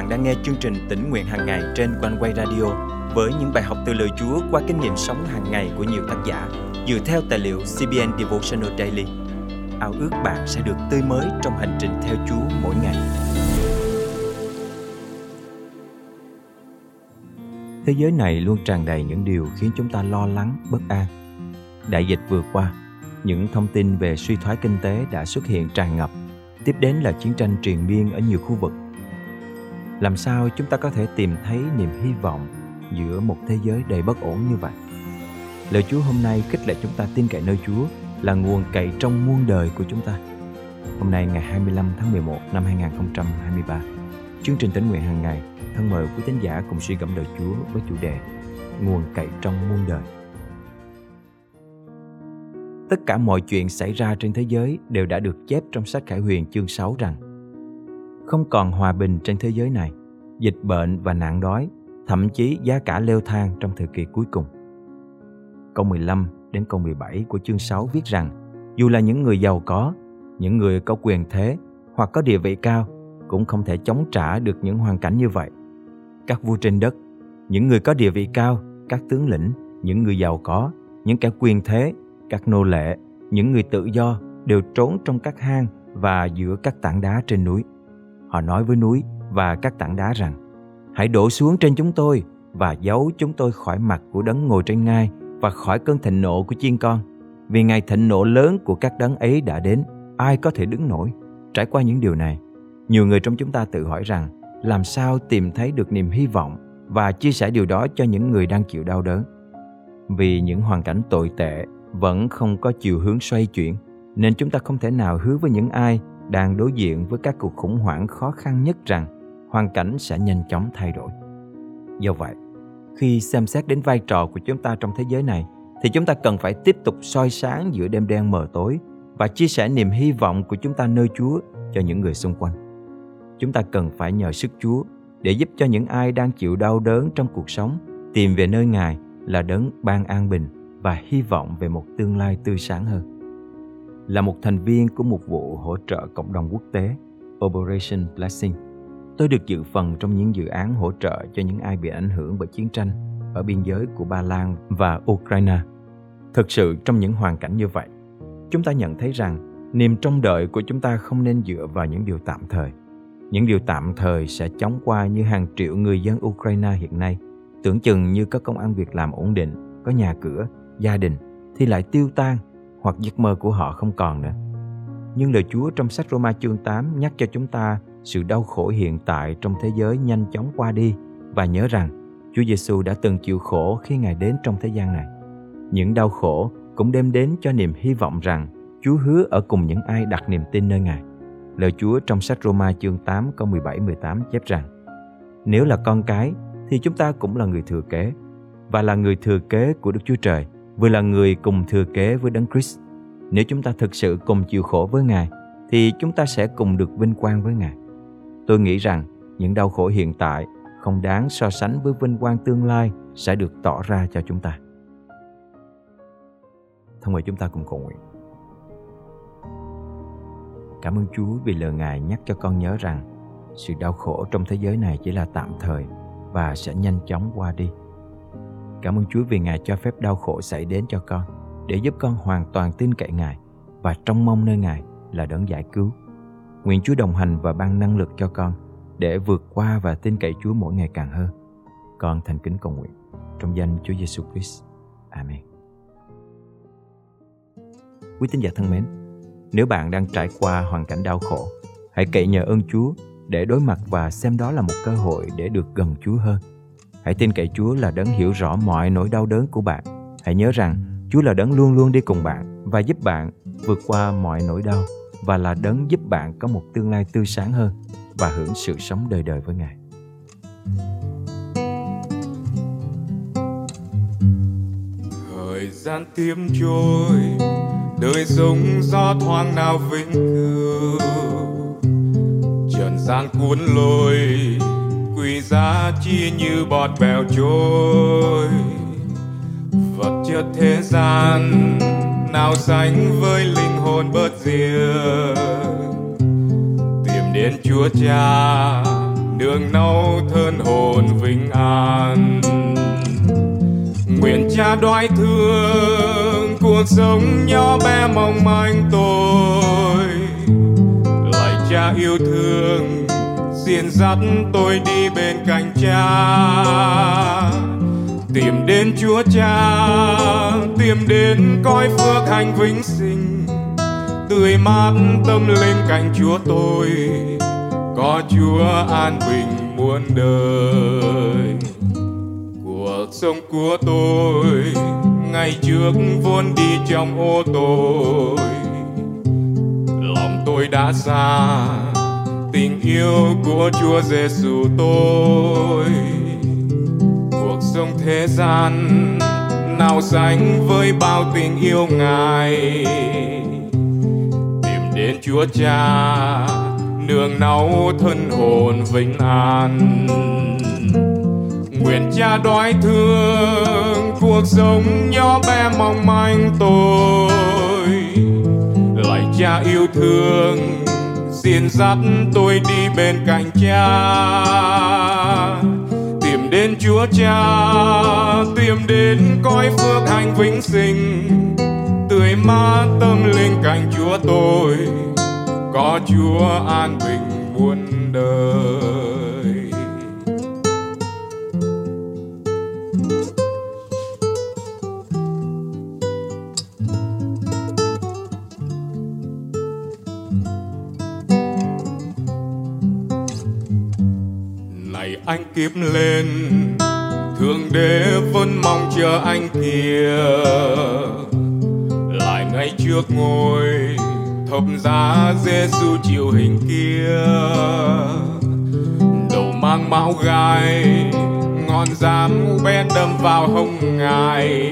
bạn đang nghe chương trình tỉnh nguyện hàng ngày trên quanh quay radio với những bài học từ lời Chúa qua kinh nghiệm sống hàng ngày của nhiều tác giả dựa theo tài liệu CBN Devotional Daily. Ao ước bạn sẽ được tươi mới trong hành trình theo Chúa mỗi ngày. Thế giới này luôn tràn đầy những điều khiến chúng ta lo lắng, bất an. Đại dịch vừa qua, những thông tin về suy thoái kinh tế đã xuất hiện tràn ngập. Tiếp đến là chiến tranh triền miên ở nhiều khu vực. Làm sao chúng ta có thể tìm thấy niềm hy vọng giữa một thế giới đầy bất ổn như vậy. Lời Chúa hôm nay khích lệ chúng ta tin cậy nơi Chúa là nguồn cậy trong muôn đời của chúng ta. Hôm nay ngày 25 tháng 11 năm 2023, chương trình tỉnh nguyện hàng ngày thân mời quý tín giả cùng suy gẫm lời Chúa với chủ đề Nguồn cậy trong muôn đời. Tất cả mọi chuyện xảy ra trên thế giới đều đã được chép trong sách Khải Huyền chương 6 rằng không còn hòa bình trên thế giới này, dịch bệnh và nạn đói thậm chí giá cả leo thang trong thời kỳ cuối cùng. Câu 15 đến câu 17 của chương 6 viết rằng dù là những người giàu có, những người có quyền thế hoặc có địa vị cao cũng không thể chống trả được những hoàn cảnh như vậy. Các vua trên đất, những người có địa vị cao, các tướng lĩnh, những người giàu có, những kẻ quyền thế, các nô lệ, những người tự do đều trốn trong các hang và giữa các tảng đá trên núi. Họ nói với núi và các tảng đá rằng hãy đổ xuống trên chúng tôi và giấu chúng tôi khỏi mặt của đấng ngồi trên ngai và khỏi cơn thịnh nộ của chiên con. Vì ngày thịnh nộ lớn của các đấng ấy đã đến, ai có thể đứng nổi? Trải qua những điều này, nhiều người trong chúng ta tự hỏi rằng làm sao tìm thấy được niềm hy vọng và chia sẻ điều đó cho những người đang chịu đau đớn. Vì những hoàn cảnh tồi tệ vẫn không có chiều hướng xoay chuyển, nên chúng ta không thể nào hứa với những ai đang đối diện với các cuộc khủng hoảng khó khăn nhất rằng hoàn cảnh sẽ nhanh chóng thay đổi. Do vậy, khi xem xét đến vai trò của chúng ta trong thế giới này, thì chúng ta cần phải tiếp tục soi sáng giữa đêm đen mờ tối và chia sẻ niềm hy vọng của chúng ta nơi Chúa cho những người xung quanh. Chúng ta cần phải nhờ sức Chúa để giúp cho những ai đang chịu đau đớn trong cuộc sống tìm về nơi Ngài là đấng ban an bình và hy vọng về một tương lai tươi sáng hơn. Là một thành viên của một vụ hỗ trợ cộng đồng quốc tế Operation Blessing – Tôi được dự phần trong những dự án hỗ trợ cho những ai bị ảnh hưởng bởi chiến tranh ở biên giới của Ba Lan và Ukraine. Thực sự trong những hoàn cảnh như vậy, chúng ta nhận thấy rằng niềm trông đợi của chúng ta không nên dựa vào những điều tạm thời. Những điều tạm thời sẽ chóng qua như hàng triệu người dân Ukraine hiện nay, tưởng chừng như có công ăn việc làm ổn định, có nhà cửa, gia đình, thì lại tiêu tan hoặc giấc mơ của họ không còn nữa. Nhưng lời Chúa trong sách Roma chương 8 nhắc cho chúng ta sự đau khổ hiện tại trong thế giới nhanh chóng qua đi và nhớ rằng Chúa Giêsu đã từng chịu khổ khi Ngài đến trong thế gian này. Những đau khổ cũng đem đến cho niềm hy vọng rằng Chúa hứa ở cùng những ai đặt niềm tin nơi Ngài. Lời Chúa trong sách Roma chương 8 câu 17-18 chép rằng, Nếu là con cái thì chúng ta cũng là người thừa kế và là người thừa kế của Đức Chúa Trời vừa là người cùng thừa kế với Đấng Christ. Nếu chúng ta thực sự cùng chịu khổ với Ngài, thì chúng ta sẽ cùng được vinh quang với Ngài. Tôi nghĩ rằng, những đau khổ hiện tại không đáng so sánh với vinh quang tương lai sẽ được tỏ ra cho chúng ta. Thông qua chúng ta cùng cầu nguyện. Cảm ơn Chúa vì lời Ngài nhắc cho con nhớ rằng sự đau khổ trong thế giới này chỉ là tạm thời và sẽ nhanh chóng qua đi. Cảm ơn Chúa vì Ngài cho phép đau khổ xảy đến cho con để giúp con hoàn toàn tin cậy Ngài và trông mong nơi Ngài là đấng giải cứu. Nguyện Chúa đồng hành và ban năng lực cho con để vượt qua và tin cậy Chúa mỗi ngày càng hơn. Con thành kính cầu nguyện trong danh Chúa Giêsu Christ. Amen. Quý tín giả thân mến, nếu bạn đang trải qua hoàn cảnh đau khổ, hãy cậy nhờ ơn Chúa để đối mặt và xem đó là một cơ hội để được gần Chúa hơn. Hãy tin cậy Chúa là đấng hiểu rõ mọi nỗi đau đớn của bạn. Hãy nhớ rằng Chúa là đấng luôn luôn đi cùng bạn và giúp bạn vượt qua mọi nỗi đau và là đấng giúp bạn có một tương lai tươi sáng hơn và hưởng sự sống đời đời với Ngài. Thời gian tiêm trôi, đời sống gió thoáng nào vĩnh cửu. Trần gian cuốn lôi, quý giá chi như bọt bèo trôi. Vật chất thế gian, nào sánh với linh hồn bớt riêng. Tìm đến chúa cha đường nâu thân hồn vinh an. Nguyện cha đoái thương cuộc sống nhỏ bé mong manh tôi. Lại cha yêu thương xiên dắt tôi đi bên cạnh cha, tìm đến chúa cha, tìm đến coi phước hạnh vĩnh sinh. Tươi mát tâm linh cạnh chúa tôi, có chúa an bình muôn đời. Cuộc sống của tôi, ngày trước vốn đi trong ô tôi. Lòng tôi đã xa tình yêu của chúa giêsu tôi. Cuộc sống thế gian nào sánh với bao tình yêu ngài. Tìm đến chúa cha, nương náu thân hồn vĩnh an. Nguyện cha đói thương cuộc sống nhỏ bé mong manh tôi. Lại cha yêu thương xin dắt tôi đi bên cạnh cha. Tìm đến chúa cha, tìm đến cõi phước hạnh vĩnh sinh. Tươi mát tâm linh cạnh chúa tôi, có chúa an bình muôn đời. Ngày anh kiếp lên. Thượng đế vẫn mong chờ anh kia. Lại ngay trước ngôi thập giá Giêsu chịu hình kia. Đầu mang máu gai, ngọn giám bên đâm vào hông ngài.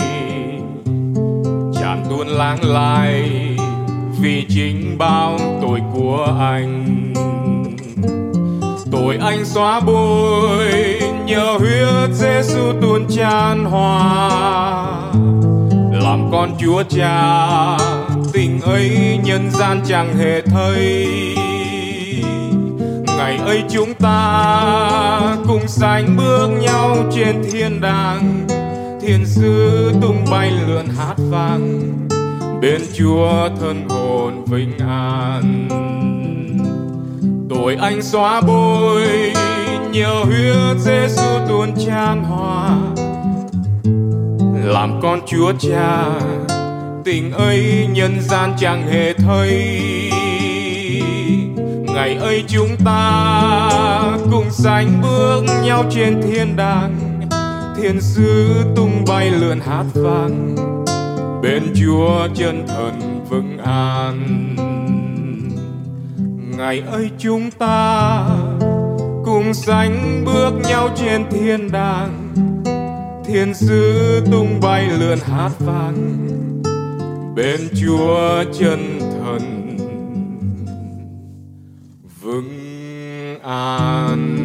Tràn tuôn láng lai, vì chính bao tội của anh tội anh xóa bôi nhờ huyết Giêsu tuôn tràn hòa. Làm con Chúa Cha, tình ấy nhân gian chẳng hề thấy. Ngày ấy chúng ta cùng sánh bước nhau trên thiên đàng. Thiên sứ tung bay lượn hát vang, bên Chúa thân hồn vinh an tội anh xóa bôi, nhờ huyết Giêsu tuôn tràn hòa. Làm con Chúa Cha, tình ấy nhân gian chẳng hề thấy. Ngày ấy chúng ta cùng sánh bước nhau trên thiên đàng. Thiên sứ tung bay lượn hát vang, bên Chúa chân thần vững an ngày ấy chúng ta cùng sánh bước nhau trên thiên đàng. Thiên sứ tung bay lượn hát vang bên chúa chân thần. Vững an.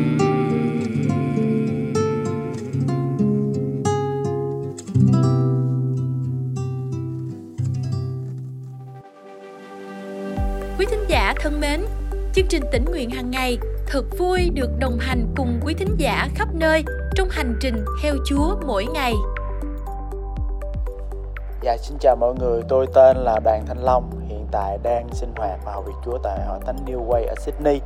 Quý thính giả thân mến, chương trình tỉnh nguyện hàng ngày thật vui được đồng hành cùng quý thính giả khắp nơi trong hành trình theo Chúa mỗi ngày. Dạ xin chào mọi người, tôi tên là Đoàn Thanh Long, hiện tại đang sinh hoạt và học việc Chúa tại hội thánh New Way ở Sydney.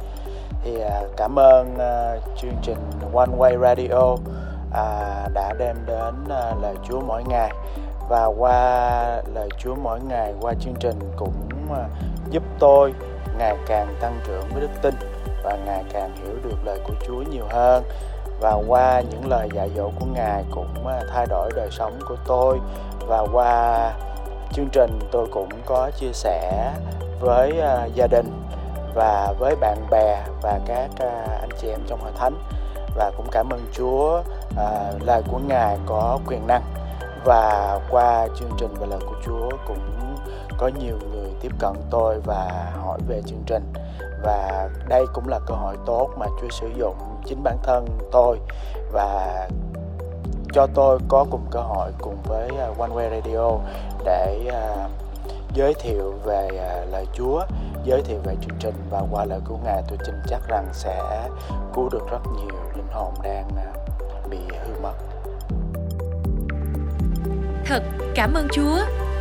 Thì à, cảm ơn à, chương trình One Way Radio à, đã đem đến à, lời Chúa mỗi ngày và qua lời Chúa mỗi ngày qua chương trình cũng à, giúp tôi. Ngày càng tăng trưởng với đức tin và ngày càng hiểu được lời của Chúa nhiều hơn. Và qua những lời dạy dỗ của Ngài cũng à, thay đổi đời sống của tôi. Và qua chương trình tôi cũng có chia sẻ với à, gia đình và với bạn bè và các à, anh chị em trong hội thánh. Và cũng cảm ơn Chúa à, lời của Ngài có quyền năng. Và qua chương trình và lời của Chúa cũng có nhiều người tiếp cận tôi và hỏi về chương trình và đây cũng là cơ hội tốt mà Chúa sử dụng chính bản thân tôi và cho tôi có cùng cơ hội cùng với à, One Way Radio để à, giới thiệu về à, lời Chúa, giới thiệu về chương trình và qua lời của Ngài tôi tin chắc rằng sẽ cứu được rất nhiều linh hồn đang bị hư mất. Thật cảm ơn Chúa.